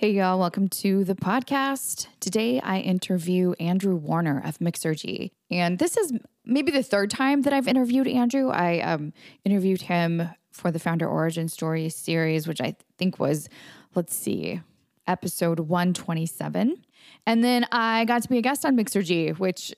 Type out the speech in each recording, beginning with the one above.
Hey, y'all, welcome to the podcast. Today I interview Andrew Warner of Mixergy. And this is maybe the third time that I've interviewed Andrew. I um, interviewed him for the Founder Origin Story series, which I think was, let's see, episode 127. And then I got to be a guest on Mixergy, which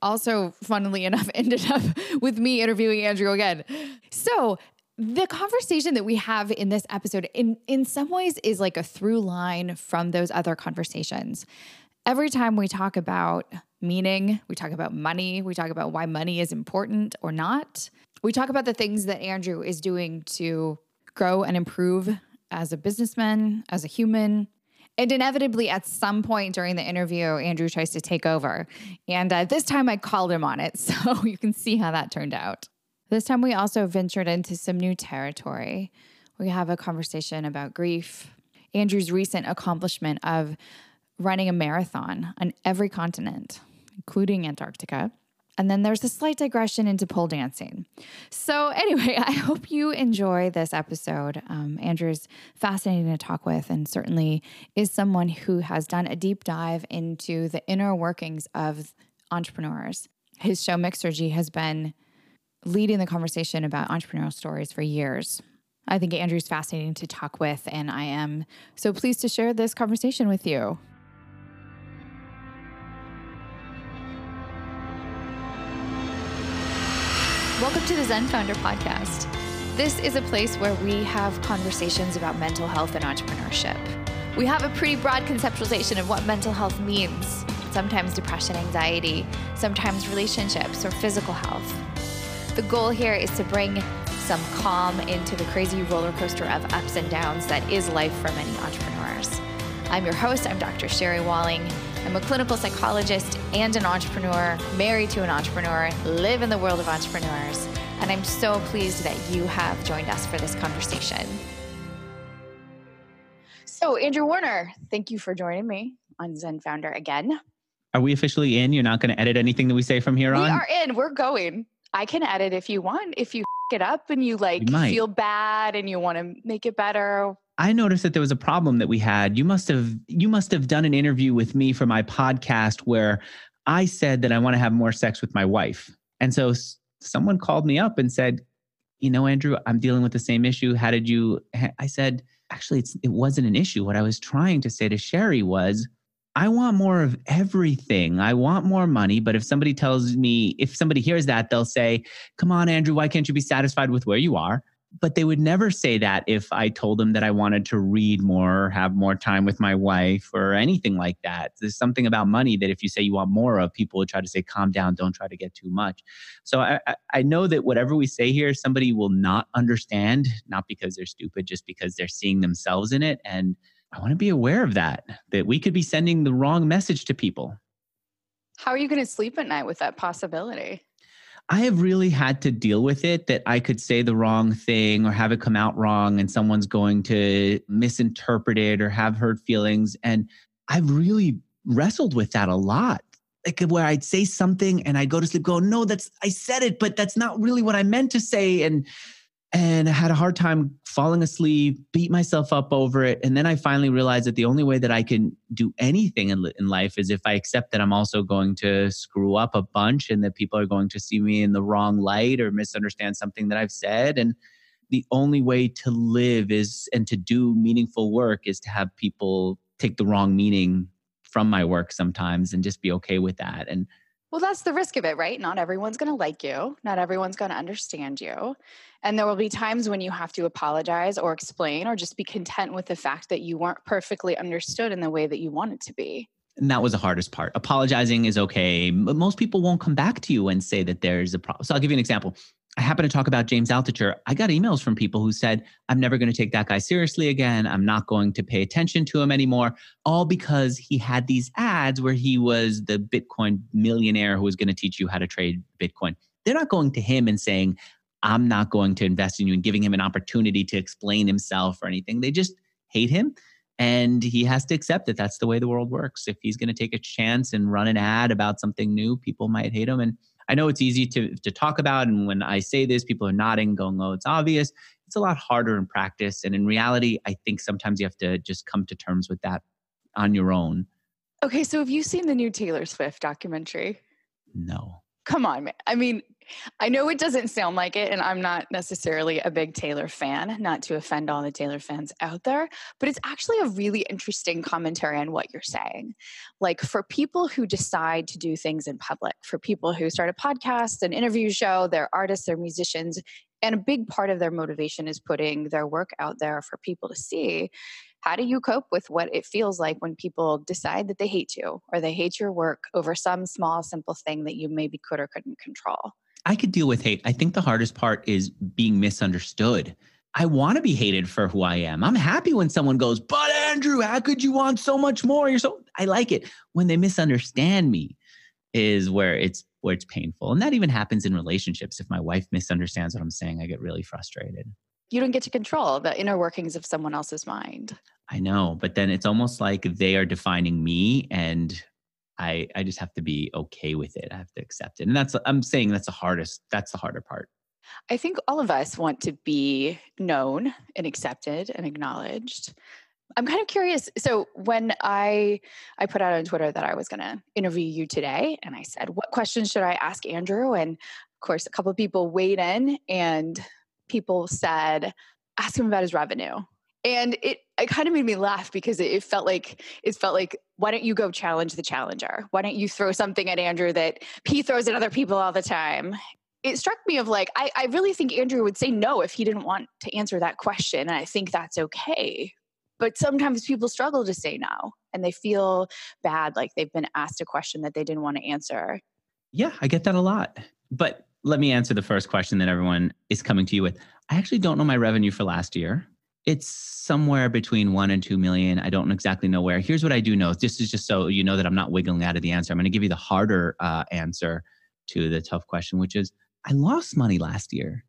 also, funnily enough, ended up with me interviewing Andrew again. So the conversation that we have in this episode in in some ways is like a through line from those other conversations. Every time we talk about meaning we talk about money we talk about why money is important or not. We talk about the things that andrew is doing to grow and improve as a businessman as a human. And inevitably at some point during the interview andrew tries to take over. And uh, this time i called him on it so you can see how that turned out this time, we also ventured into some new territory. We have a conversation about grief, Andrew's recent accomplishment of running a marathon on every continent, including Antarctica. And then there's a slight digression into pole dancing. So, anyway, I hope you enjoy this episode. Um, Andrew's fascinating to talk with and certainly is someone who has done a deep dive into the inner workings of entrepreneurs. His show Mixergy has been leading the conversation about entrepreneurial stories for years. I think Andrew's fascinating to talk with, and I am so pleased to share this conversation with you. Welcome to the Zen Founder Podcast. This is a place where we have conversations about mental health and entrepreneurship. We have a pretty broad conceptualization of what mental health means sometimes depression, anxiety, sometimes relationships or physical health. The goal here is to bring some calm into the crazy roller coaster of ups and downs that is life for many entrepreneurs. I'm your host, I'm Dr. Sherry Walling. I'm a clinical psychologist and an entrepreneur, married to an entrepreneur, live in the world of entrepreneurs, and I'm so pleased that you have joined us for this conversation. So, Andrew Warner, thank you for joining me on Zen Founder again. Are we officially in? You're not going to edit anything that we say from here we on? We are in. We're going. I can edit if you want. If you it up and you like you feel bad and you want to make it better. I noticed that there was a problem that we had. You must have you must have done an interview with me for my podcast where I said that I want to have more sex with my wife. And so someone called me up and said, "You know, Andrew, I'm dealing with the same issue. How did you?" I said, "Actually, it wasn't an issue. What I was trying to say to Sherry was, I want more of everything. I want more money. But if somebody tells me, if somebody hears that, they'll say, Come on, Andrew, why can't you be satisfied with where you are? But they would never say that if I told them that I wanted to read more, have more time with my wife, or anything like that. There's something about money that if you say you want more of, people will try to say, Calm down, don't try to get too much. So I, I know that whatever we say here, somebody will not understand, not because they're stupid, just because they're seeing themselves in it. And I want to be aware of that, that we could be sending the wrong message to people. How are you going to sleep at night with that possibility? I have really had to deal with it that I could say the wrong thing or have it come out wrong and someone's going to misinterpret it or have hurt feelings. And I've really wrestled with that a lot. Like where I'd say something and I'd go to sleep, go, no, that's, I said it, but that's not really what I meant to say. And and I had a hard time falling asleep, beat myself up over it. And then I finally realized that the only way that I can do anything in, in life is if I accept that I'm also going to screw up a bunch and that people are going to see me in the wrong light or misunderstand something that I've said. And the only way to live is and to do meaningful work is to have people take the wrong meaning from my work sometimes and just be okay with that. And well, that's the risk of it, right? Not everyone's going to like you. Not everyone's going to understand you. And there will be times when you have to apologize or explain or just be content with the fact that you weren't perfectly understood in the way that you wanted to be. And that was the hardest part. Apologizing is okay. But most people won't come back to you and say that there's a problem. So I'll give you an example. I happen to talk about James Altucher. I got emails from people who said, I'm never going to take that guy seriously again. I'm not going to pay attention to him anymore. All because he had these ads where he was the Bitcoin millionaire who was going to teach you how to trade Bitcoin. They're not going to him and saying, I'm not going to invest in you and giving him an opportunity to explain himself or anything. They just hate him. And he has to accept that that's the way the world works. If he's going to take a chance and run an ad about something new, people might hate him. And I know it's easy to to talk about, and when I say this, people are nodding, going, "Oh, it's obvious." It's it's a lot harder in practice. And in reality, I think sometimes you have to just come to terms with that on your own. Okay, so have you seen the new Taylor Swift documentary? No. Come on, man. I mean, I know it doesn't sound like it, and I'm not necessarily a big Taylor fan, not to offend all the Taylor fans out there, but it's actually a really interesting commentary on what you're saying. Like, for people who decide to do things in public, for people who start a podcast, an interview show, they're artists, they're musicians, and a big part of their motivation is putting their work out there for people to see. How do you cope with what it feels like when people decide that they hate you or they hate your work over some small, simple thing that you maybe could or couldn't control? I could deal with hate. I think the hardest part is being misunderstood. I want to be hated for who I am. I'm happy when someone goes, But Andrew, how could you want so much more? You're so I like it. When they misunderstand me is where it's where it's painful. And that even happens in relationships. If my wife misunderstands what I'm saying, I get really frustrated. You don't get to control the inner workings of someone else's mind. I know, but then it's almost like they are defining me and I I just have to be okay with it. I have to accept it. And that's I'm saying that's the hardest that's the harder part. I think all of us want to be known and accepted and acknowledged. I'm kind of curious. So when I I put out on Twitter that I was going to interview you today, and I said, "What questions should I ask Andrew?" And of course, a couple of people weighed in, and people said, "Ask him about his revenue." And it it kind of made me laugh because it, it felt like it felt like why don't you go challenge the challenger? Why don't you throw something at Andrew that he throws at other people all the time? It struck me of like I, I really think Andrew would say no if he didn't want to answer that question, and I think that's okay but sometimes people struggle to say no and they feel bad like they've been asked a question that they didn't want to answer. Yeah, I get that a lot. But let me answer the first question that everyone is coming to you with. I actually don't know my revenue for last year. It's somewhere between one and two million. I don't exactly know where. Here's what I do know. This is just so you know that I'm not wiggling out of the answer. I'm going to give you the harder uh, answer to the tough question, which is I lost money last year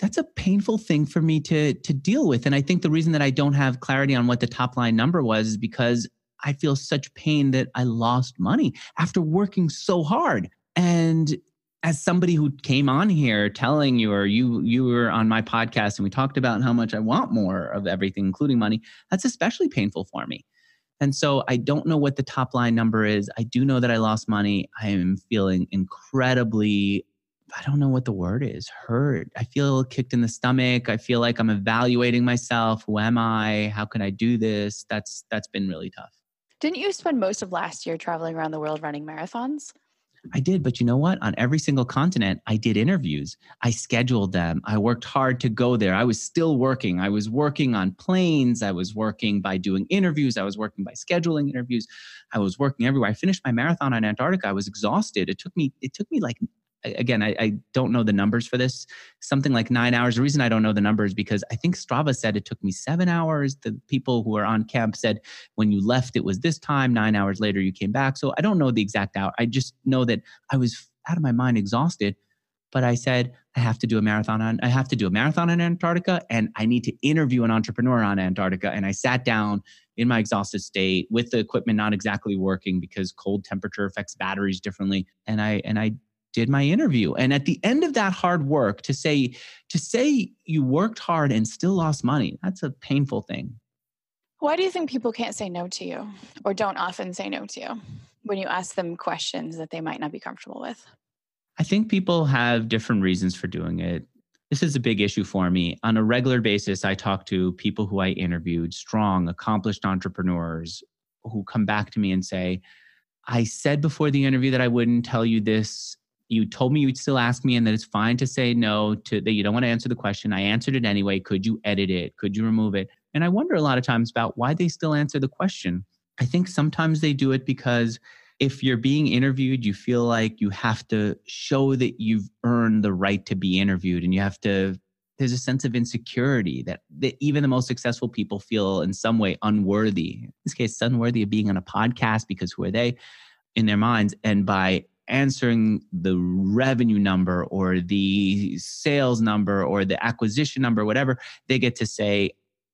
that's a painful thing for me to to deal with and i think the reason that i don't have clarity on what the top line number was is because i feel such pain that i lost money after working so hard and as somebody who came on here telling you or you you were on my podcast and we talked about how much i want more of everything including money that's especially painful for me and so i don't know what the top line number is i do know that i lost money i am feeling incredibly I don't know what the word is, hurt. I feel kicked in the stomach. I feel like I'm evaluating myself. Who am I? How can I do this? That's that's been really tough. Didn't you spend most of last year traveling around the world running marathons? I did, but you know what? On every single continent, I did interviews. I scheduled them. I worked hard to go there. I was still working. I was working on planes. I was working by doing interviews. I was working by scheduling interviews. I was working everywhere. I finished my marathon on Antarctica. I was exhausted. It took me it took me like again, I, I, don't know the numbers for this, something like nine hours. The reason I don't know the numbers because I think Strava said it took me seven hours. The people who are on camp said when you left, it was this time. Nine hours later, you came back. So I don't know the exact hour. I just know that I was out of my mind, exhausted. But I said, I have to do a marathon on, I have to do a marathon in Antarctica and I need to interview an entrepreneur on Antarctica. And I sat down in my exhausted state with the equipment not exactly working because cold temperature affects batteries differently. And I, and I did my interview. And at the end of that hard work to say to say you worked hard and still lost money that's a painful thing. Why do you think people can't say no to you or don't often say no to you when you ask them questions that they might not be comfortable with? I think people have different reasons for doing it. This is a big issue for me. On a regular basis i talk to people who i interviewed strong accomplished entrepreneurs who come back to me and say I said before the interview that I wouldn't tell you this you told me you'd still ask me and that it's fine to say no to that you don't want to answer the question. I answered it anyway. Could you edit it? Could you remove it? And i wonder a lot of times about why they still answer the question. I think sometimes they do it because if you're being interviewed you feel like you have to show that you've earned the right to be interviewed and you have to there's a sense of insecurity that, that even the most successful people feel in some way unworthy in this case unworthy of being on a podcast because who are they? In their minds and by answering the revenue number or the sales number or the acquisition number, whatever, they get to say,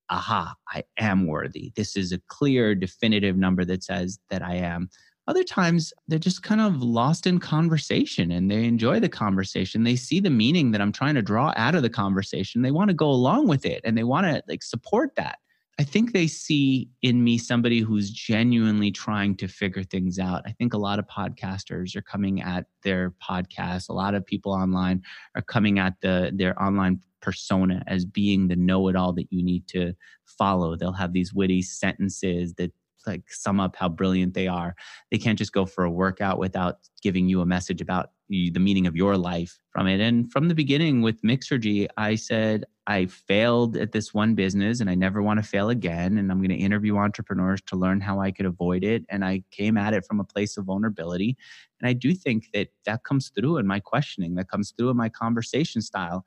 aha, I am worthy. This is a clear, definitive number that says that I am. Other times they're just kind of lost in conversation and they enjoy the conversation. They see the meaning that I'm trying to draw out of the conversation. They want to go along with it and they want to like support that. I think they see in me somebody who's genuinely trying to figure things out. I think a lot of podcasters are coming at their podcast. A lot of people online are coming at the their online persona as being the know-it-all that you need to follow. They'll have these witty sentences that like sum up how brilliant they are. They can't just go for a workout without giving you a message about the meaning of your life from it. And from the beginning with Mixergy, I said I failed at this one business and I never want to fail again. And I'm going to interview entrepreneurs to learn how I could avoid it. And I came at it from a place of vulnerability. And I do think that that comes through in my questioning, that comes through in my conversation style.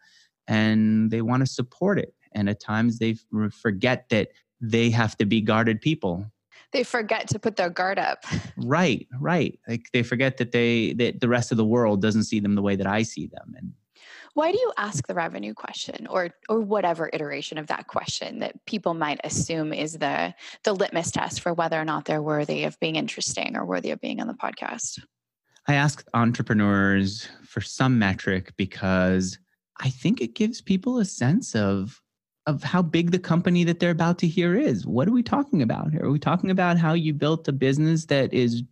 And they want to support it. And at times they forget that they have to be guarded people they forget to put their guard up. Right, right. Like they forget that they that the rest of the world doesn't see them the way that I see them. And why do you ask the revenue question or or whatever iteration of that question that people might assume is the the litmus test for whether or not they're worthy of being interesting or worthy of being on the podcast? I ask entrepreneurs for some metric because I think it gives people a sense of of how big the company that they're about to hear is. What are we talking about here? Are we talking about how you built a business that is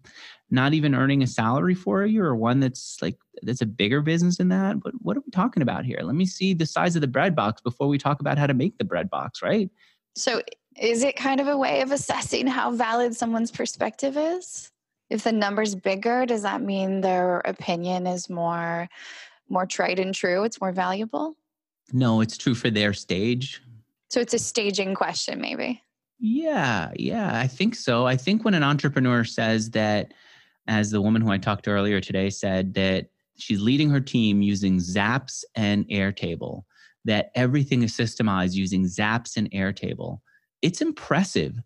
not even earning a salary for you or one that's like that's a bigger business than that? But what are we talking about here? Let me see the size of the bread box before we talk about how to make the bread box, right? So is it kind of a way of assessing how valid someone's perspective is? If the number's bigger, does that mean their opinion is more more tried and true? It's more valuable? No, it's true for their stage. So it's a staging question, maybe. Yeah, yeah, I think so. I think when an entrepreneur says that, as the woman who I talked to earlier today said, that she's leading her team using Zaps and Airtable, that everything is systemized using Zaps and Airtable, it's impressive.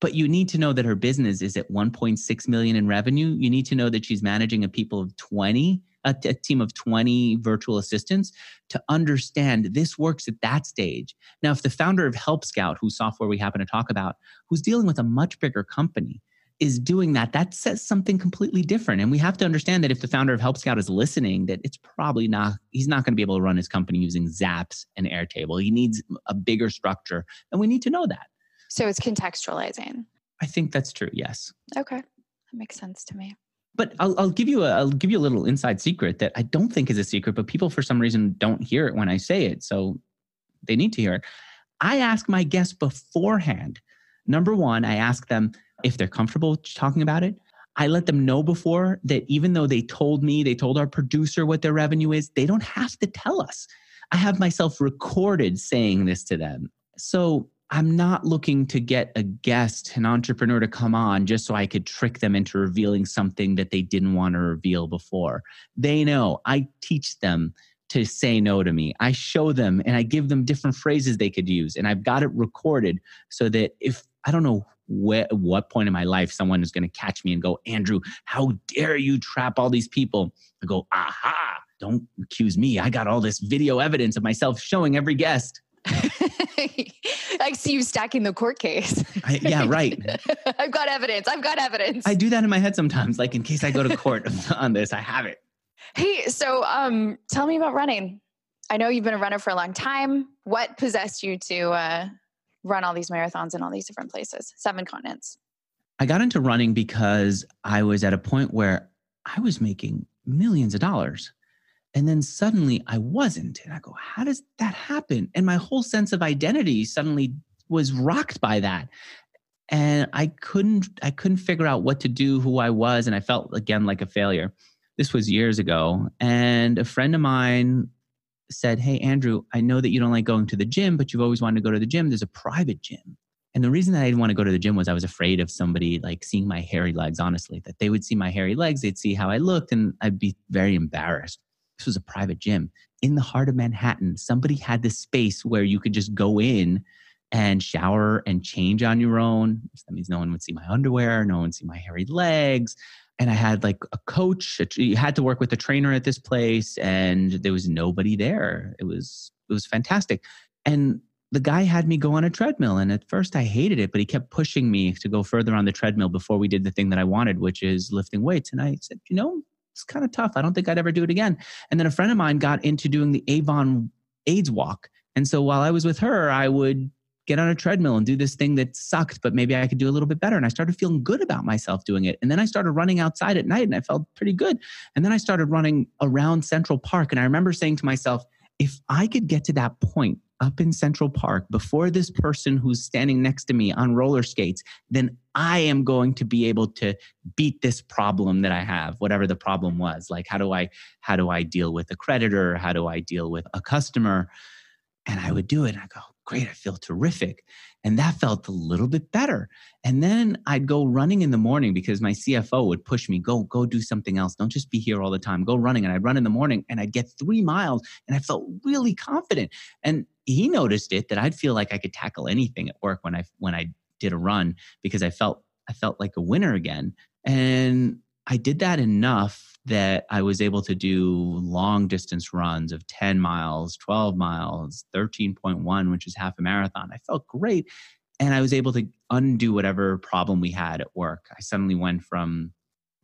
But you need to know that her business is at 1.6 million in revenue. You need to know that she's managing a people of 20 a, a team of 20 virtual assistants to understand this works at that stage. Now, if the founder of Help Scout, whose software we happen to talk about, who's dealing with a much bigger company, is doing that, that says something completely different. And we have to understand that if the founder of Help Scout is listening, that it's probably not, he's not going to be able to run his company using Zaps and Airtable. He needs a bigger structure. And we need to know that. So it's contextualizing. I think that's true. Yes. Okay. That makes sense to me. But I'll, I'll give you a I'll give you a little inside secret that I don't think is a secret, but people for some reason don't hear it when I say it, so they need to hear it. I ask my guests beforehand. Number one, I ask them if they're comfortable talking about it. I let them know before that even though they told me, they told our producer what their revenue is, they don't have to tell us. I have myself recorded saying this to them. So I'm not looking to get a guest, an entrepreneur to come on just so I could trick them into revealing something that they didn't want to reveal before. They know I teach them to say no to me. I show them and I give them different phrases they could use. And I've got it recorded so that if I don't know where, what point in my life someone is going to catch me and go, Andrew, how dare you trap all these people? I go, aha, don't accuse me. I got all this video evidence of myself showing every guest. I see you stacking the court case. I, yeah, right. I've got evidence. I've got evidence. I do that in my head sometimes, like in case I go to court on this, I have it. Hey, so um, tell me about running. I know you've been a runner for a long time. What possessed you to uh, run all these marathons in all these different places, seven continents? I got into running because I was at a point where I was making millions of dollars. And then suddenly I wasn't. And I go, how does that happen? And my whole sense of identity suddenly was rocked by that. And I couldn't I couldn't figure out what to do, who I was, and I felt again like a failure. This was years ago. And a friend of mine said, Hey, Andrew, I know that you don't like going to the gym, but you've always wanted to go to the gym. There's a private gym. And the reason that I didn't want to go to the gym was I was afraid of somebody like seeing my hairy legs, honestly, that they would see my hairy legs, they'd see how I looked, and I'd be very embarrassed. This was a private gym in the heart of Manhattan. Somebody had this space where you could just go in and shower and change on your own. That means no one would see my underwear, no one would see my hairy legs. And I had like a coach. You had to work with a trainer at this place, and there was nobody there. It was it was fantastic. And the guy had me go on a treadmill. And at first I hated it, but he kept pushing me to go further on the treadmill before we did the thing that I wanted, which is lifting weights. And I said, you know, it's kind of tough. I don't think I'd ever do it again. And then a friend of mine got into doing the Avon AIDS walk. And so while I was with her, I would get on a treadmill and do this thing that sucked, but maybe I could do a little bit better. And I started feeling good about myself doing it. And then I started running outside at night and I felt pretty good. And then I started running around Central Park. And I remember saying to myself, if I could get to that point up in Central Park before this person who's standing next to me on roller skates, then I am going to be able to beat this problem that I have, whatever the problem was. Like how do I how do I deal with a creditor? How do I deal with a customer? And I would do it. I go, great, I feel terrific. And that felt a little bit better. And then I'd go running in the morning because my CFO would push me, go, go do something else. Don't just be here all the time. Go running. And I'd run in the morning and I'd get three miles and I felt really confident. And he noticed it that I'd feel like I could tackle anything at work when I when I did a run because I felt I felt like a winner again. And I did that enough that I was able to do long distance runs of 10 miles, 12 miles, 13.1, which is half a marathon. I felt great. And I was able to undo whatever problem we had at work. I suddenly went from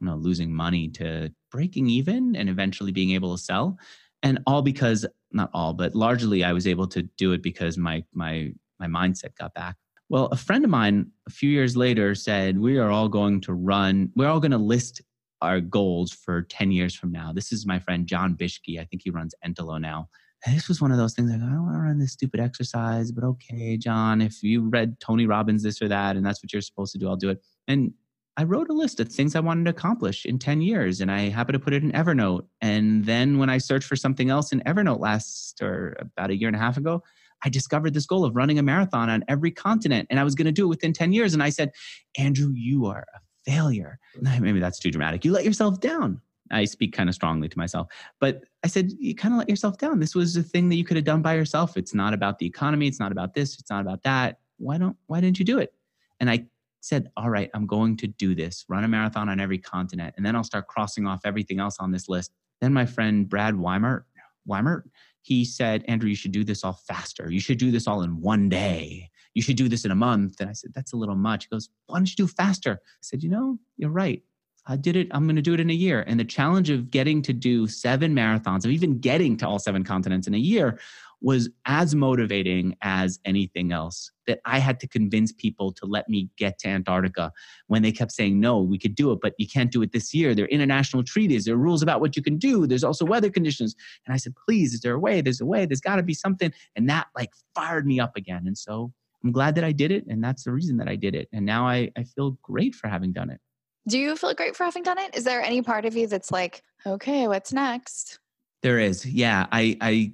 you know, losing money to breaking even and eventually being able to sell. And all because, not all, but largely I was able to do it because my, my, my mindset got back. Well, a friend of mine a few years later said, We are all going to run, we're all going to list our goals for 10 years from now. This is my friend Jon Bischke. I think he runs Entelo now. And this was one of those things like, I don't want to run this stupid exercise, but okay, Jon, if you read Tony Robbins this or that, and that's what you're supposed to do, I'll do it. And I wrote a list of things I wanted to accomplish in 10 years, and I happened to put it in Evernote. And then when I searched for something else in Evernote last or about a year and a half ago, I discovered this goal of running a marathon on every continent, and I was going to do it within 10 years. And I said, Andrew, you are a failure. Maybe that's too dramatic. You let yourself down. I speak kind of strongly to myself, but I said, you kind of let yourself down. This was a thing that you could have done by yourself. It's not about the economy. It's not about this. It's not about that. Why don't, why didn't you do it? And I said, all right, I'm going to do this, run a marathon on every continent. And then I'll start crossing off everything else on this list. Then my friend Brad Weimer, Weimer, he said, Andrew, you should do this all faster. You should do this all in one day you should do this in a month. And I said, that's a little much. He goes, why don't you do faster? I said, you know, you're right. I did it. I'm going to do it in a year. And the challenge of getting to do seven marathons, of even getting to all seven continents in a year, was as motivating as anything else. That I had to convince people to let me get to Antarctica when they kept saying, no, we could do it, but you can't do it this year. There are international treaties, there are rules about what you can do. There's also weather conditions. And I said, please, is there a way? There's a way. There's got to be something. And that like fired me up again. And so I'm glad that I did it. And that's the reason that I did it. And now I, I feel great for having done it. Do you feel great for having done it? Is there any part of you that's like, okay, what's next? There is. Yeah. I, I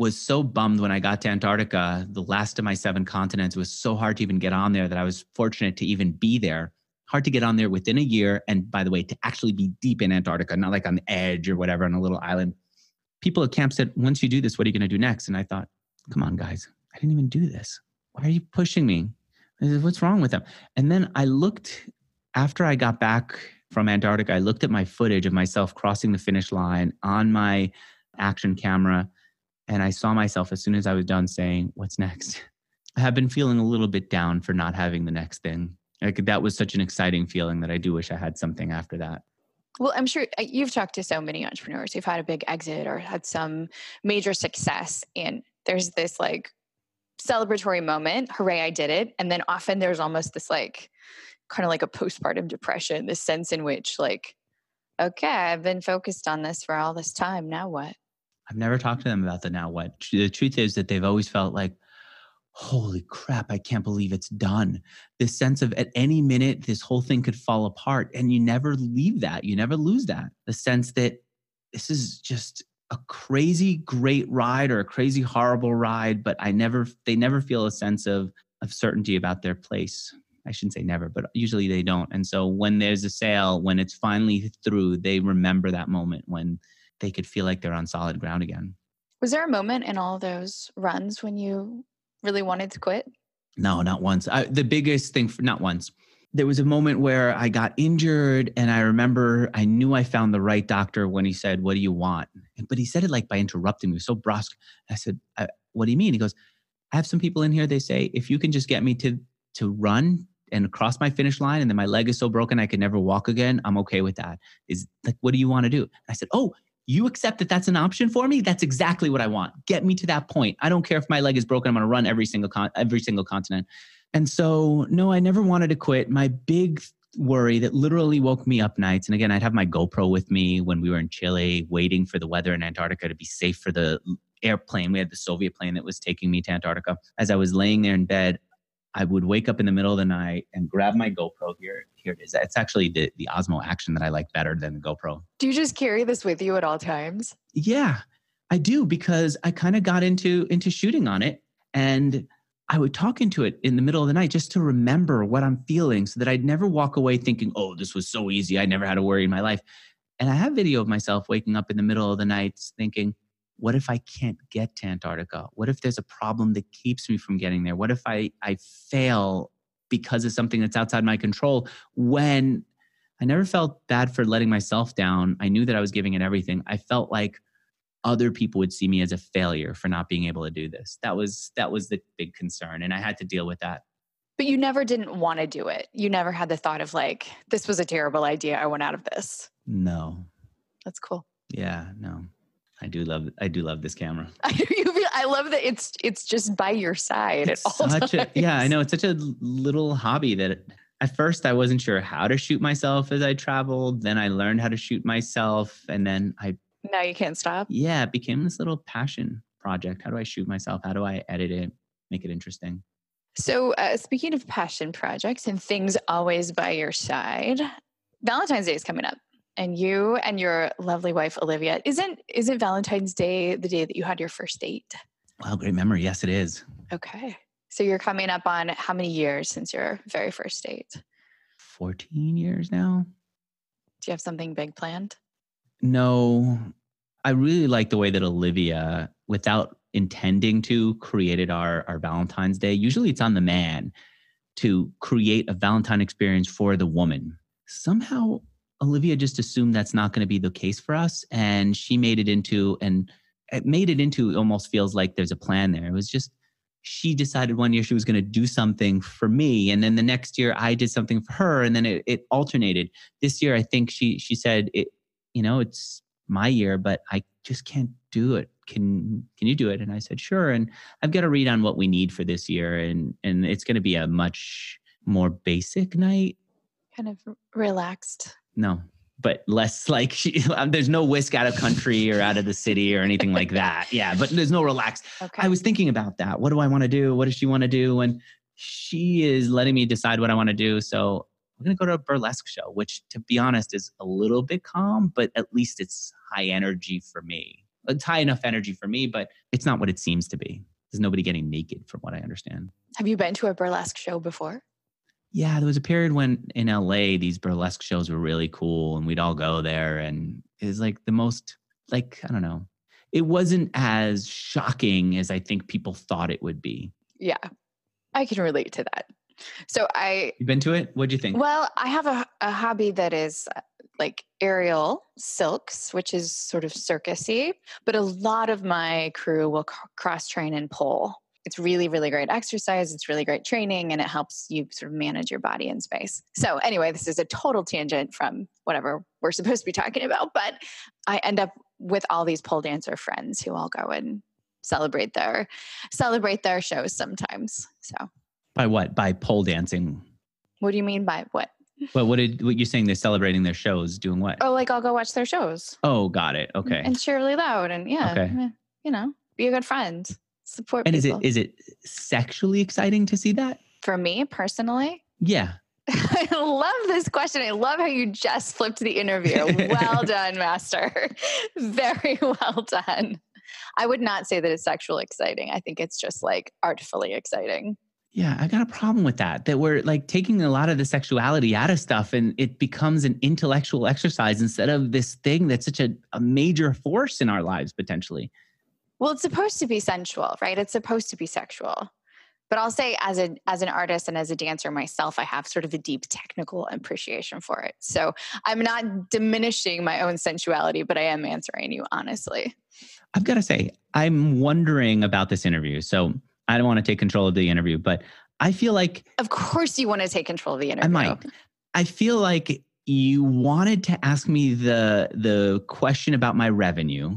was so bummed when I got to Antarctica. The last of my seven continents was so hard to even get on there that I was fortunate to even be there. Hard to get on there within a year. And by the way, to actually be deep in Antarctica, not like on the edge or whatever on a little island. People at camp said, once you do this, what are you going to do next? And I thought, come on, guys, I didn't even do this why are you pushing me? Said, What's wrong with them? And then I looked after I got back from Antarctica, I looked at my footage of myself crossing the finish line on my action camera. And I saw myself as soon as I was done saying, What's next? I have been feeling a little bit down for not having the next thing. Like that was such an exciting feeling that I do wish I had something after that. Well, I'm sure uh, you've talked to so many entrepreneurs who've had a big exit or had some major success. And there's this like celebratory moment, hooray, I did it. And then often there's almost this like kind of like a postpartum depression, this sense in which like, okay, I've been focused on this for all this time. Now what? I've never talked to them about the now what. The truth is that they've always felt like, holy crap, I can't believe it's done. This sense of at any minute, this whole thing could fall apart. And you never leave that. You never lose that. The sense that this is just a crazy great ride or a crazy horrible ride, but I never they never feel a sense of of certainty about their place. I shouldn't say never, but usually they don't. And so when there's a sale, when it's finally through, they remember that moment when they could feel like they're on solid ground again. Was there a moment in all those runs when you really wanted to quit? No, not once. I, the biggest thing, for, not once there was a moment where I got injured, and I remember I knew I found the right doctor when he said, "What do you want?" But he said it like by interrupting me. So brusque. I said, "What do you mean?" He goes, I have some people in here, they say, if you can just get me to to run and cross my finish line and then my leg is so broken I can never walk again, I'm okay with that. Is like, what do you want to do? I said, Oh, you accept that that's an option for me? That's exactly what I want. Get me to that point. I don't care if my leg is broken. I'm going to run every single con- every single continent. And so, no, I never wanted to quit. My big worry that literally woke me up nights. And again, I'd have my GoPro with me when we were in Chile, waiting for the weather in Antarctica to be safe for the airplane. We had the Soviet plane that was taking me to Antarctica. As I was laying there in bed, I would wake up in the middle of the night and grab my GoPro. Here, here it is. It's actually the, the Osmo Action that I like better than the GoPro. Do you just carry this with you at all times? Yeah, I do because I kind of got into into shooting on it and I would talk into it in the middle of the night just to remember what I'm feeling so that I'd never walk away thinking, oh, this was so easy. I never had to worry in my life. And I have video of myself waking up in the middle of the night thinking, what if I can't get to Antarctica? What if there's a problem that keeps me from getting there? What if I, I fail because of something that's outside my control when I never felt bad for letting myself down. I knew that I was giving it everything. I felt like other people would see me as a failure for not being able to do this. That was that was the big concern and I had to deal with that. But you never didn't want to do it. You never had the thought of like this was a terrible idea. I want out of this. No. That's cool. Yeah, no. I do love I do love this camera. I love that it's it's just by your side it's at all such times. A, yeah, I know it's such a little hobby that at first I wasn't sure how to shoot myself as I traveled. Then I learned how to shoot myself, and then I now you can't stop. Yeah, it became this little passion project. How do I shoot myself? How do I edit it? Make it interesting. So, uh, speaking of passion projects and things always by your side, Valentine's Day is coming up, and you and your lovely wife Olivia isn't isn't Valentine's Day the day that you had your first date? Wow, great memory. Yes, it is. Okay, so you're coming up on how many years since your very first date? Fourteen years now. Do you have something big planned? No, I really like the way that Olivia, without intending to, created our, our Valentine's Day. Usually it's on the man to create a Valentine experience for the woman. Somehow, Olivia just assumed that's not going to be the case for us. And she made it into, and it made it into almost feels like there's a plan there. It was just, she decided one year she was going to do something for me and then the next year i did something for her and then it, it alternated this year i think she she said it, you know, it's my year, but I just can't do it. Can can you do it? And I said, sure. And I've got to read on what we need for this year, and and it's going to be a much more basic night. Kind of relaxed. No, but less like she, um, there's no whisk out of country or out of the city or anything like that. Yeah, but there's no relax. Okay. I was thinking about that. What do I want to do? What does she want to do? And she is letting me decide what I want to do. So we're going to go to a burlesque show, which to be honest is a little bit calm, but at least it's high energy for me. It's high enough energy for me, but it's not what it seems to be. There's nobody getting naked from what I understand. Have you been to a burlesque show before? Yeah, there was a period when in LA these burlesque shows were really cool and we'd all go there and it was like the most like I don't know. It wasn't as shocking as I think people thought it would be. Yeah. I can relate to that. So I You've been to it? What'd you think? Well, I have a, a hobby that is uh, like aerial silks, which is sort of circusy, but a lot of my crew will c- cross train and pole. It's really, really great exercise. It's really great training and it helps you sort of manage your body in space. So, anyway, this is a total tangent from whatever we're supposed to be talking about, but I end up with all these pole dancer friends who all go and celebrate their celebrate their shows sometimes. So by what? By pole dancing. What do you mean by what? But what did what you're saying? They're celebrating their shows, doing what? Oh, like I'll go watch their shows. Oh, got it. Okay. And cheer really loud, and yeah, okay. Eh, you know, be a good friend, support. And people. is it is it sexually exciting to see that? For me personally, yeah. I love this question. I love how you just flipped the interview. Well done, master. Very well done. I would not say that it's sexually exciting. I think it's just like artfully exciting. Yeah, I got a problem with that. That we're like taking a lot of the sexuality out of stuff and it becomes an intellectual exercise instead of this thing that's such a, a major force in our lives potentially. Well, it's supposed to be sensual, right? It's supposed to be sexual. But I'll say as a as an artist and as a dancer myself, I have sort of a deep technical appreciation for it. So I'm not diminishing my own sensuality, but I am answering you honestly. I've got to say, I'm wondering about this interview. So I don't want to take control of the interview, but I feel like Of course you want to take control of the interview. I might. I feel like you wanted to ask me the the question about my revenue.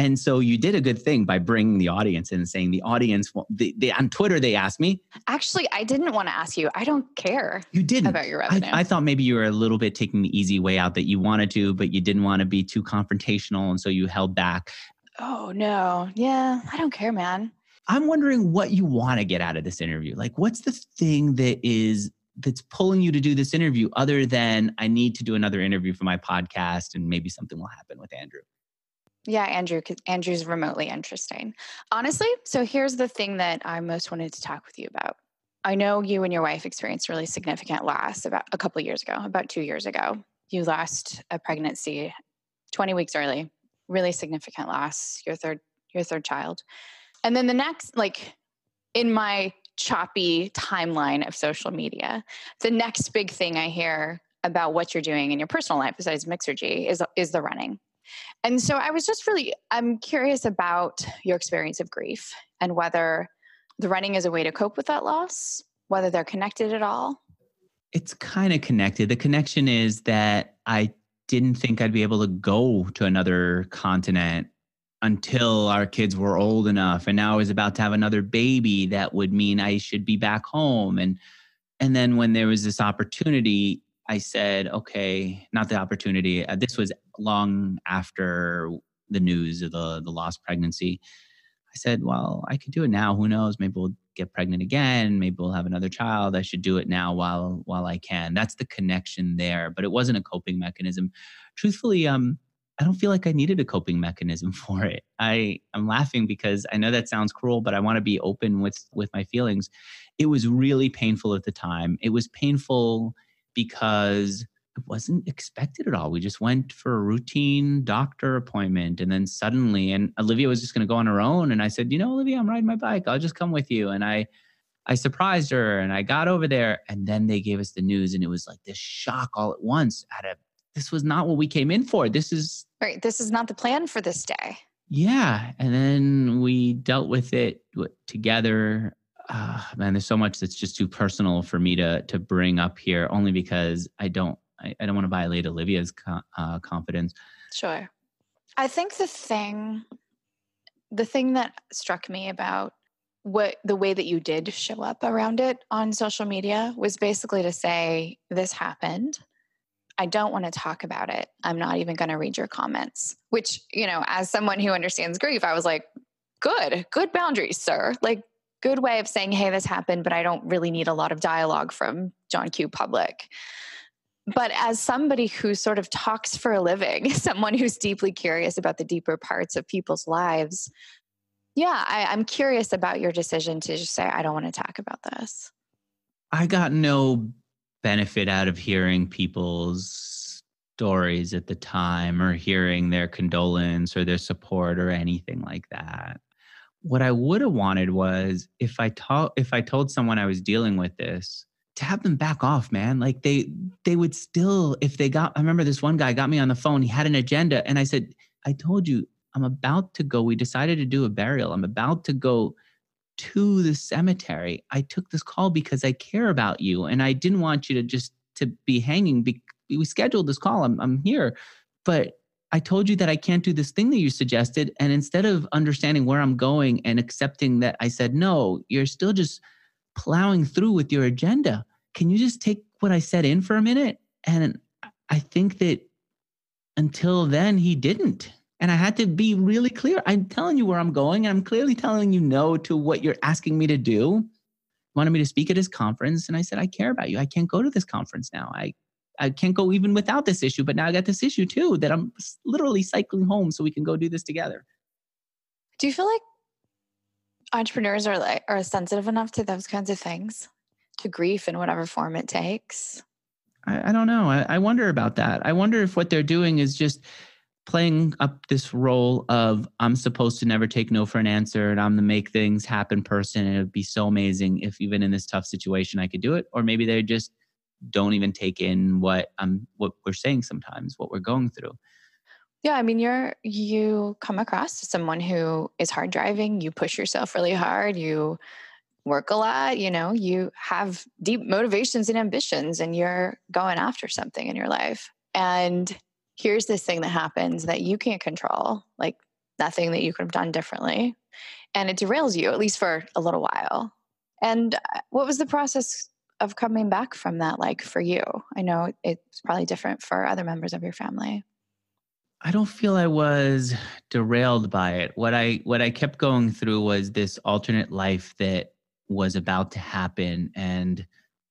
And so you did a good thing by bringing the audience in and saying the audience, they, they, on Twitter, they asked me. Actually, I didn't want to ask you. I don't care. You didn't. About your revenue. I, I thought maybe you were a little bit taking the easy way out that you wanted to, but you didn't want to be too confrontational. And so you held back. Oh, no. Yeah, I don't care, man. I'm wondering what you want to get out of this interview. Like, what's the thing that is that's pulling you to do this interview other than I need to do another interview for my podcast and maybe something will happen with Andrew? Yeah, Andrew, Andrew's remotely interesting. Honestly, so here's the thing that I most wanted to talk with you about. I know you and your wife experienced really significant loss about a couple years ago, about two years ago. You lost a pregnancy 20 weeks early, really significant loss, your third, your third child. And then the next, like in my choppy timeline of social media, the next big thing I hear about what you're doing in your personal life besides Mixergy is is the running. And so I was just really I'm curious about your experience of grief and whether the running is a way to cope with that loss, whether they're connected at all. It's kind of connected. The connection is that I didn't think I'd be able to go to another continent until our kids were old enough and now I was about to have another baby that would mean I should be back home and and then when there was this opportunity I said okay not the opportunity uh, this was long after the news of the the lost pregnancy I said well I could do it now who knows maybe we'll get pregnant again maybe we'll have another child I should do it now while while I can that's the connection there but it wasn't a coping mechanism truthfully um I don't feel like I needed a coping mechanism for it. I I'm laughing because I know that sounds cruel, but I want to be open with with my feelings. It was really painful at the time. It was painful because it wasn't expected at all. We just went for a routine doctor appointment and then suddenly and Olivia was just going to go on her own and I said, "You know, Olivia, I'm riding my bike. I'll just come with you." And I I surprised her and I got over there and then they gave us the news and it was like this shock all at once at a this was not what we came in for. This is right. This is not the plan for this day. Yeah. And then we dealt with it together. Uh, man, there's so much that's just too personal for me to to bring up here, only because I don't I, I don't want to violate Olivia's co- uh, confidence. Sure. I think the thing, the thing that struck me about what the way that you did show up around it on social media was basically to say this happened I don't want to talk about it. I'm not even going to read your comments, which, you know, as someone who understands grief, I was like, good, good boundaries, sir. Like, good way of saying, hey, this happened, but I don't really need a lot of dialogue from John Q. Public. But as somebody who sort of talks for a living, someone who's deeply curious about the deeper parts of people's lives, yeah, I, I'm curious about your decision to just say, I don't want to talk about this. I got no benefit out of hearing people's stories at the time or hearing their condolence or their support or anything like that. What I would have wanted was if I told if I told someone I was dealing with this, to have them back off, man. Like they they would still if they got I remember this one guy got me on the phone, he had an agenda and I said, "I told you I'm about to go. We decided to do a burial. I'm about to go to the cemetery. I took this call because I care about you and I didn't want you to just to be hanging. We scheduled this call. I'm, I'm here, but I told you that I can't do this thing that you suggested. And instead of understanding where I'm going and accepting that I said, no, you're still just plowing through with your agenda. Can you just take what I said in for a minute? And I think that until then, he didn't. And I had to be really clear. I'm telling you where I'm going, I'm clearly telling you no to what you're asking me to do. He wanted me to speak at his conference, and I said, I care about you. I can't go to this conference now. I I can't go even without this issue, but now I got this issue too that I'm literally cycling home so we can go do this together. Do you feel like entrepreneurs are like are sensitive enough to those kinds of things, to grief in whatever form it takes? I, I don't know. I, I wonder about that. I wonder if what they're doing is just playing up this role of I'm supposed to never take no for an answer and I'm the make things happen person and it would be so amazing if even in this tough situation I could do it or maybe they just don't even take in what um what we're saying sometimes what we're going through yeah i mean you're you come across as someone who is hard driving you push yourself really hard you work a lot, you know, you have deep motivations and ambitions and you're going after something in your life. And here's this thing that happens that you can't control, like nothing that you could have done differently. And it derails you, at least for a little while. And uh, what was the process of coming back from that like for you? I know it's probably different for other members of your family. I don't feel I was derailed by it. What I what I kept going through was this alternate life that was about to happen and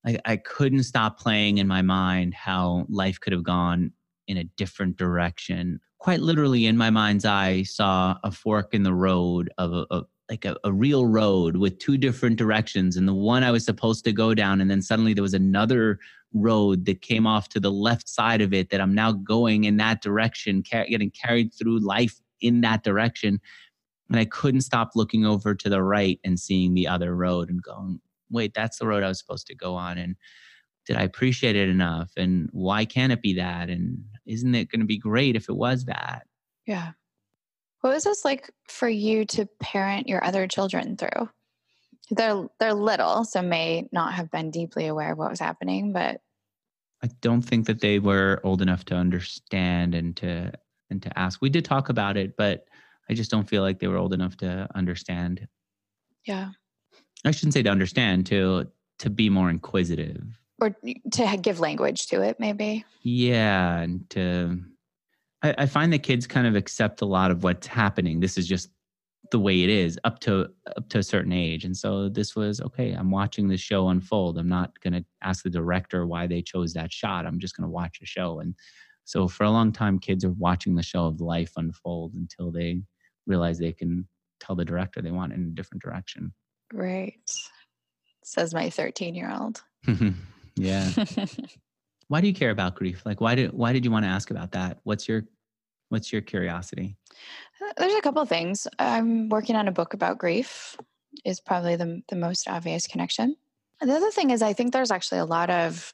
I, I couldn't stop playing in my mind how life could have gone in a different direction. Quite literally, in my mind's eye, saw a fork in the road of a, a like a, a real road with two different directions, and the one I was supposed to go down, and then suddenly there was another road that came off to the left side of it that I'm now going in that direction, car- getting carried through life in that direction. And I couldn't stop looking over to the right and seeing the other road and going, wait, that's the road I was supposed to go on. And did I appreciate it enough? And why can't it be that? And isn't it going to be great if it was that? Yeah. What was this like for you to parent your other children through? They're they're little, so may not have been deeply aware of what was happening, but I don't think that they were old enough to understand and to and to ask. We did talk about it, but I just don't feel like they were old enough to understand. Yeah. I shouldn't say to understand, to to be more inquisitive. Or to give language to it, maybe. Yeah, and to I, I find that kids kind of accept a lot of what's happening. This is just the way it is up to up to a certain age and so this was okay i'm watching the show unfold i'm not going to ask the director why they chose that shot i'm just going to watch the show and so for a long time kids are watching the show of life unfold until they realize they can tell the director they want in a different direction. Right. Says my 13 year old yeah. Why do you care about grief? Like why did why did you want to ask about that? What's your what's your curiosity? Uh, there's a couple of things. I'm working on a book about grief is probably the the most obvious connection. The other thing is I think there's actually a lot of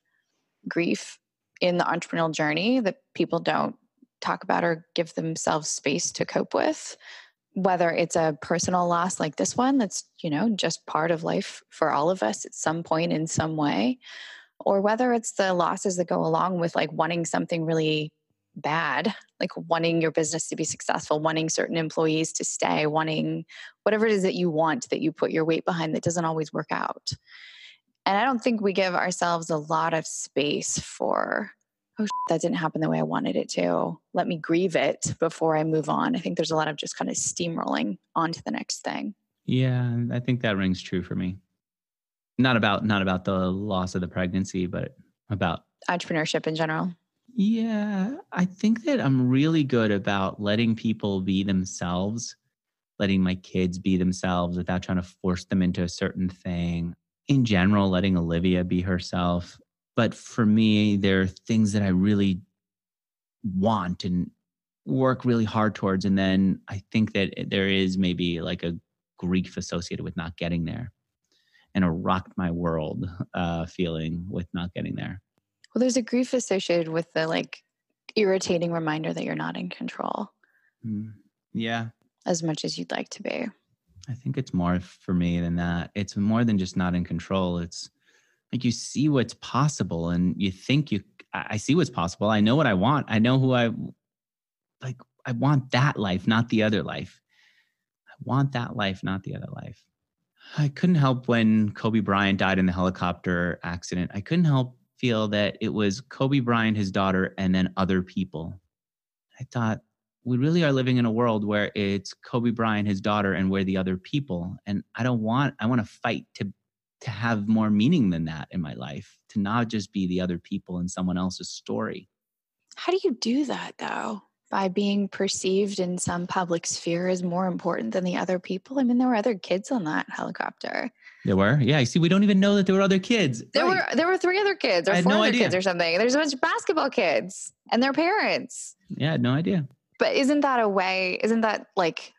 grief in the entrepreneurial journey that people don't talk about or give themselves space to cope with whether it's a personal loss like this one that's you know just part of life for all of us at some point in some way or whether it's the losses that go along with like wanting something really bad, like wanting your business to be successful, wanting certain employees to stay, wanting whatever it is that you want that you put your weight behind that doesn't always work out. And I don't think we give ourselves a lot of space for, oh, that didn't happen the way I wanted it to. Let me grieve it before I move on. I think there's a lot of just kind of steamrolling on to the next thing. Yeah, I think that rings true for me. Not about not about the loss of the pregnancy, but about entrepreneurship in general. Yeah, I think that I'm really good about letting people be themselves, letting my kids be themselves without trying to force them into a certain thing. In general, letting Olivia be herself. But for me, there are things that I really want and work really hard towards. And then I think that there is maybe like a grief associated with not getting there and a rocked my world uh, feeling with not getting there. Well, there's a grief associated with the like irritating reminder that you're not in control. Mm, yeah. As much as you'd like to be. I think it's more for me than that. It's more than just not in control. It's like you see what's possible and you think you, I see what's possible. I know what I want. I know who I, like, I want that life, not the other life. I want that life, not the other life. I couldn't help when Kobe Bryant died in the helicopter accident. I couldn't help feel that it was Kobe Bryant, his daughter, and then other people. I thought we really are living in a world where it's Kobe Bryant, his daughter, and we're the other people. And I don't want, I want to fight to to have more meaning than that in my life, to not just be the other people in someone else's story. How do you do that though? By being perceived in some public sphere as more important than the other people? I mean, there were other kids on that helicopter. There were, yeah. You see, we don't even know that there were other kids. There right. were there were three other kids or four no other idea. kids or something. There's a bunch of basketball kids and their parents. Yeah, I had no idea. But isn't that a way? Isn't that like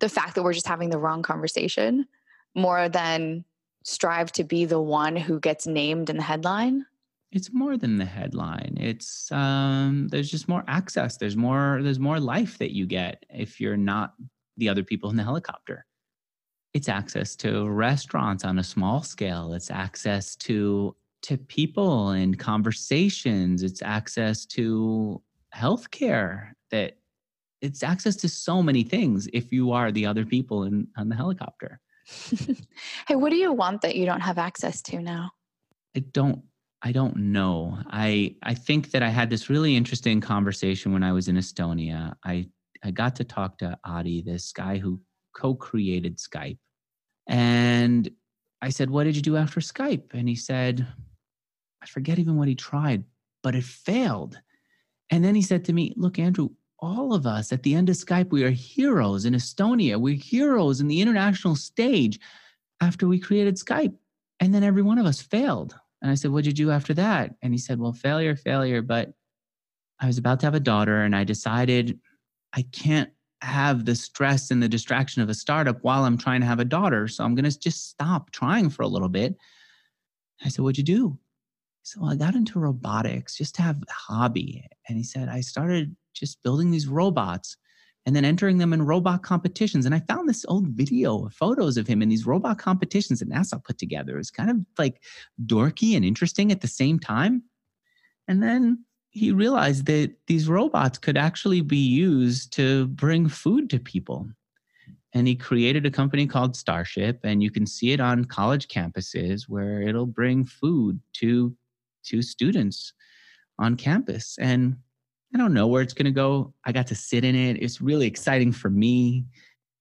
the fact that we're just having the wrong conversation more than strive to be the one who gets named in the headline? It's more than the headline. It's um there's just more access. There's more there's more life that you get if you're not the other people in the helicopter it's access to restaurants on a small scale it's access to to people and conversations it's access to healthcare that it's access to so many things if you are the other people in on the helicopter hey what do you want that you don't have access to now? I don't i don't know. I i think that i had this really interesting conversation when i was in estonia. I i got to talk to Ahti this guy who co-created skype. And i said what did you do after skype? And he said i forget even what he tried but it failed. And then he said to me look andrew all of us at the end of Skype, we are heroes in Estonia. We're heroes in the international stage after we created Skype. And then every one of us failed. And I said, What'd you do after that? And he said, Well, failure, failure. But I was about to have a daughter and I decided I can't have the stress and the distraction of a startup while I'm trying to have a daughter. So I'm going to just stop trying for a little bit. I said, What'd you do? Said, Well, I got into robotics just to have a hobby. And he said, I started just building these robots and then entering them in robot competitions. And I found this old video, of photos of him in these robot competitions that NASA put together. It was kind of like dorky and interesting at the same time. And then he realized that these robots could actually be used to bring food to people. And he created a company called Starship, and you can see it on college campuses where it'll bring food to to students on campus. And I don't know where it's going to go. I got to sit in it. It's really exciting for me,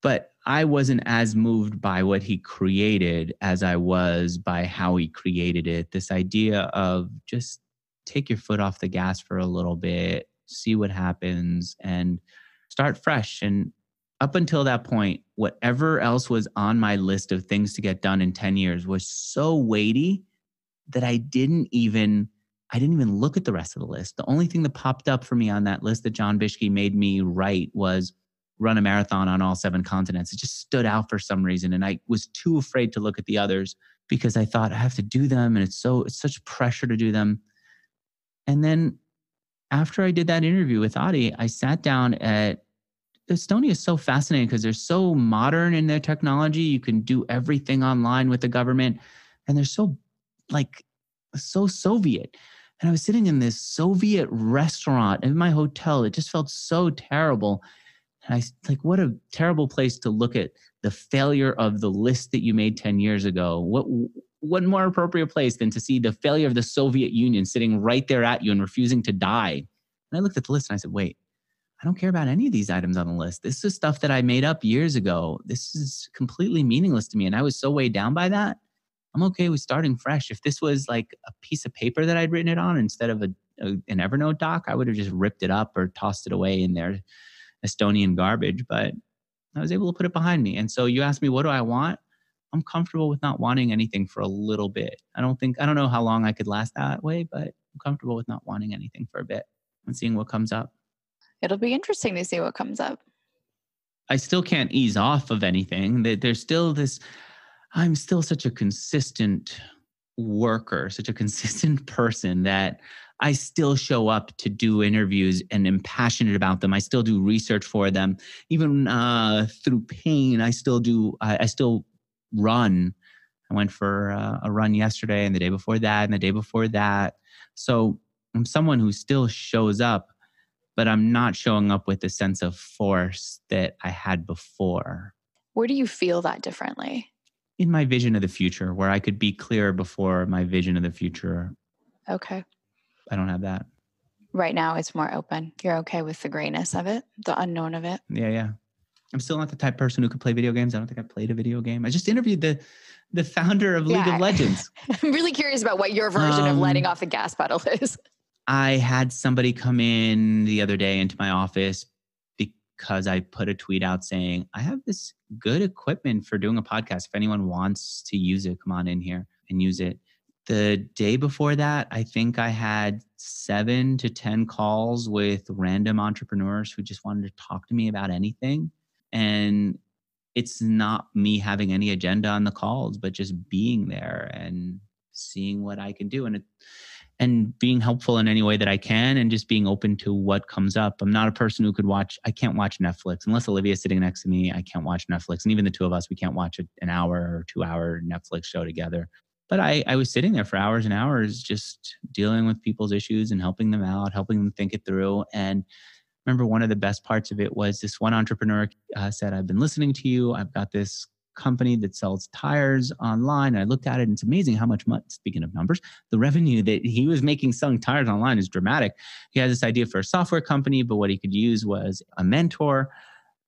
but I wasn't as moved by what he created as I was by how he created it. This idea of just take your foot off the gas for a little bit, see what happens, and start fresh. And up until that point, whatever else was on my list of things to get done in 10 years was so weighty that I didn't even I didn't even look at the rest of the list. The only thing that popped up for me on that list that Jon Bischke made me write was run a marathon on all seven continents. It just stood out for some reason. And I was too afraid to look at the others because I thought I have to do them and it's so it's such pressure to do them. And then after I did that interview with Ahti, I sat down at Estonia is so fascinating because they're so modern in their technology. You can do everything online with the government, and they're so like so Soviet. And I was sitting in this Soviet restaurant in my hotel. It just felt so terrible. And I like, what a terrible place to look at the failure of the list that you made 10 years ago. What what more appropriate place than to see the failure of the Soviet Union sitting right there at you and refusing to die? And I looked at the list and I said, wait, I don't care about any of these items on the list. This is stuff that I made up years ago. This is completely meaningless to me. And I was so weighed down by that I'm okay with starting fresh. If this was like a piece of paper that I'd written it on instead of a, a an Evernote doc, I would have just ripped it up or tossed it away in their Estonian garbage. But I was able to put it behind me. And so you asked me, what do I want? I'm comfortable with not wanting anything for a little bit. I don't think I don't know how long I could last that way, but I'm comfortable with not wanting anything for a bit and seeing what comes up. It'll be interesting to see what comes up. I still can't ease off of anything. There's still this I'm still such a consistent worker, such a consistent person that I still show up to do interviews and am passionate about them. I still do research for them, even uh, through pain. I still do. I, I still run. I went for uh, a run yesterday, and the day before that, and the day before that. So I'm someone who still shows up, but I'm not showing up with the sense of force that I had before. Where do you feel that differently? In my vision of the future where I could be clear before my vision of the future. Okay. I don't have that. Right now it's more open. You're okay with the grayness of it, the unknown of it. Yeah, yeah. I'm still not the type person who could play video games. I don't think I played a video game. I just interviewed the the founder of League yeah. of Legends. I'm really curious about what your version um, of letting off the gas pedal is. I had somebody come in the other day into my office because I put a tweet out saying, I have this good equipment for doing a podcast. If anyone wants to use it, come on in here and use it. The day before that, I think I had seven to 10 calls with random entrepreneurs who just wanted to talk to me about anything. And it's not me having any agenda on the calls, but just being there and seeing what I can do. And it, and being helpful in any way that I can and just being open to what comes up. I'm not a person who could watch, I can't watch Netflix unless Olivia's sitting next to me. I can't watch Netflix. And even the two of us, we can't watch an hour or two hour Netflix show together. But I, I was sitting there for hours and hours just dealing with people's issues and helping them out, helping them think it through. And remember one of the best parts of it was this one entrepreneur uh, said, I've been listening to you. I've got this company that sells tires online. And I looked at it and it's amazing how much money, speaking of numbers, the revenue that he was making selling tires online is dramatic. He had this idea for a software company, but what he could use was a mentor.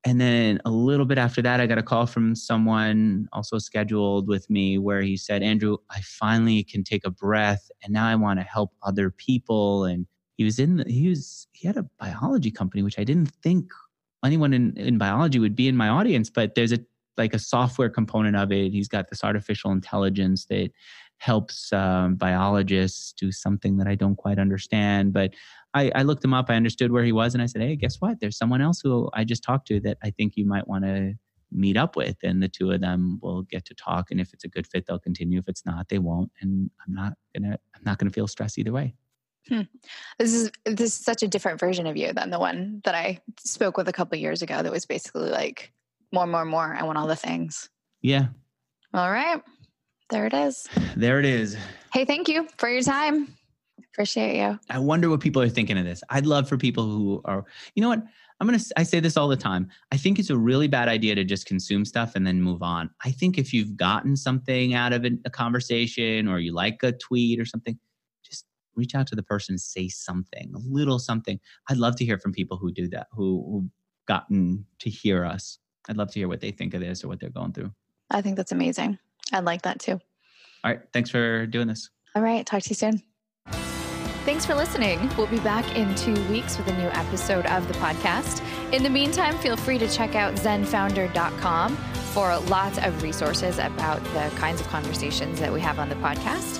And then a little bit after that, I got a call from someone also scheduled with me where he said, Andrew, I finally can take a breath and now I want to help other people. And he was in, the, he was, he had a biology company, which I didn't think anyone in, in biology would be in my audience, but there's a like a software component of it. He's got this artificial intelligence that helps um, biologists do something that I don't quite understand. But I, I, looked him up. I understood where he was, and I said, "Hey, guess what? There's someone else who I just talked to that I think you might want to meet up with." And the two of them will get to talk. And if it's a good fit, they'll continue. If it's not, they won't. And I'm not gonna. I'm not gonna feel stressed either way. Hmm. This is this is such a different version of you than the one that I spoke with a couple years ago. That was basically like more, more, more. I want all the things. Yeah. All right. There it is. There it is. Hey, thank you for your time. Appreciate you. I wonder what people are thinking of this. I'd love for people who are, you know what? I'm going to, I say this all the time. I think it's a really bad idea to just consume stuff and then move on. I think if you've gotten something out of a conversation or you like a tweet or something, just reach out to the person, say something, a little something. I'd love to hear from people who do that, who, who gotten to hear us. I'd love to hear what they think of this or what they're going through. I think that's amazing. I'd like that too. All right. Thanks for doing this. All right. Talk to you soon. Thanks for listening. We'll be back in two weeks with a new episode of the podcast. In the meantime, feel free to check out zenfounder.com for lots of resources about the kinds of conversations that we have on the podcast.